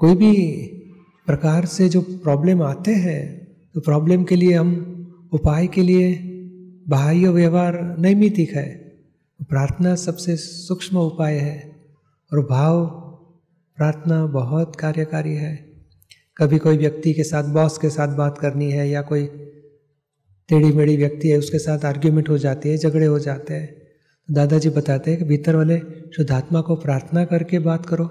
कोई भी प्रकार से जो प्रॉब्लम आते हैं तो प्रॉब्लम के लिए हम उपाय के लिए बाह्य व्यवहार नैमितिक है। प्रार्थना सबसे सूक्ष्म उपाय है और भाव प्रार्थना बहुत कार्यकारी है। कभी कोई व्यक्ति के साथ बॉस के साथ बात करनी है या कोई टेढ़ी मेढ़ी व्यक्ति है, उसके साथ आर्ग्यूमेंट हो जाती है, झगड़े हो जाते हैं। दादाजी बताते हैं कि भीतर वाले शुद्धात्मा को प्रार्थना करके बात करो।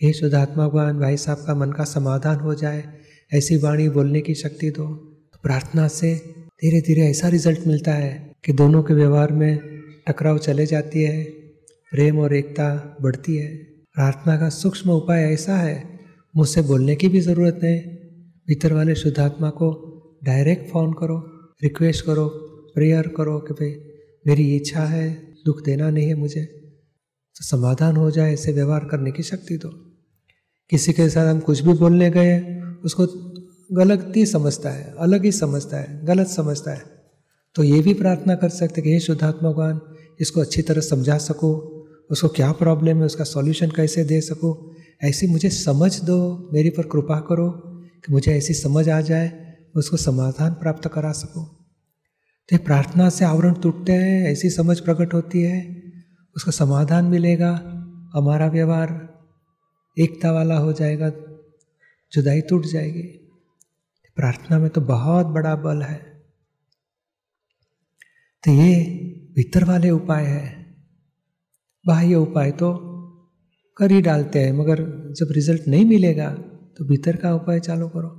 कि शुद्धात्मा भगवान, भाई साहब का मन का समाधान हो जाए, ऐसी वाणी बोलने की शक्ति दो। तो प्रार्थना से धीरे धीरे ऐसा रिज़ल्ट मिलता है कि दोनों के व्यवहार में टकराव चले जाती है, प्रेम और एकता बढ़ती है। प्रार्थना का सूक्ष्म उपाय ऐसा है, मुझसे बोलने की भी ज़रूरत नहीं। भीतर वाले शुद्धात्मा को डायरेक्ट फ़ोन करो रिक्वेस्ट करो प्रेयर करो कि भाई, मेरी इच्छा है, दुख देना नहीं है मुझे। तो समाधान हो जाए ऐसे व्यवहार करने की शक्ति दो। किसी के साथ हम कुछ भी बोलने गए, उसको गलत ही समझता है, अलग ही समझता है, गलत समझता है तो ये भी प्रार्थना कर सकते कि, हे शुद्धात्मा भगवान इसको अच्छी तरह समझा सको, उसको क्या प्रॉब्लम है, उसका सॉल्यूशन कैसे दे सको? ऐसी मुझे समझ दो, मेरी पर कृपा करो कि मुझे ऐसी समझ आ जाए, उसको समाधान प्राप्त करा सको। तो प्रार्थना से आवरण टूटते हैं, ऐसी समझ प्रकट होती है। उसका समाधान मिलेगा, हमारा व्यवहार एकता वाला हो जाएगा, जुदाई टूट जाएगी। प्रार्थना में तो बहुत बड़ा बल है। तो ये भीतर वाले उपाय है। बाह्य उपाय तो कर ही डालते हैं, मगर जब रिज़ल्ट नहीं मिलेगा तो भीतर का उपाय चालू करो।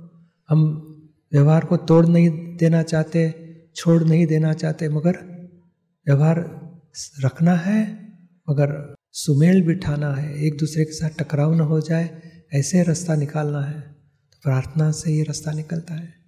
हम व्यवहार को तोड़ नहीं देना चाहते, छोड़ नहीं देना चाहते, मगर व्यवहार रखना है। मगर सुमेल बिठाना है, एक दूसरे के साथ टकराव न हो जाए, ऐसे रास्ता निकालना है। तो प्रार्थना से ये रास्ता निकलता है।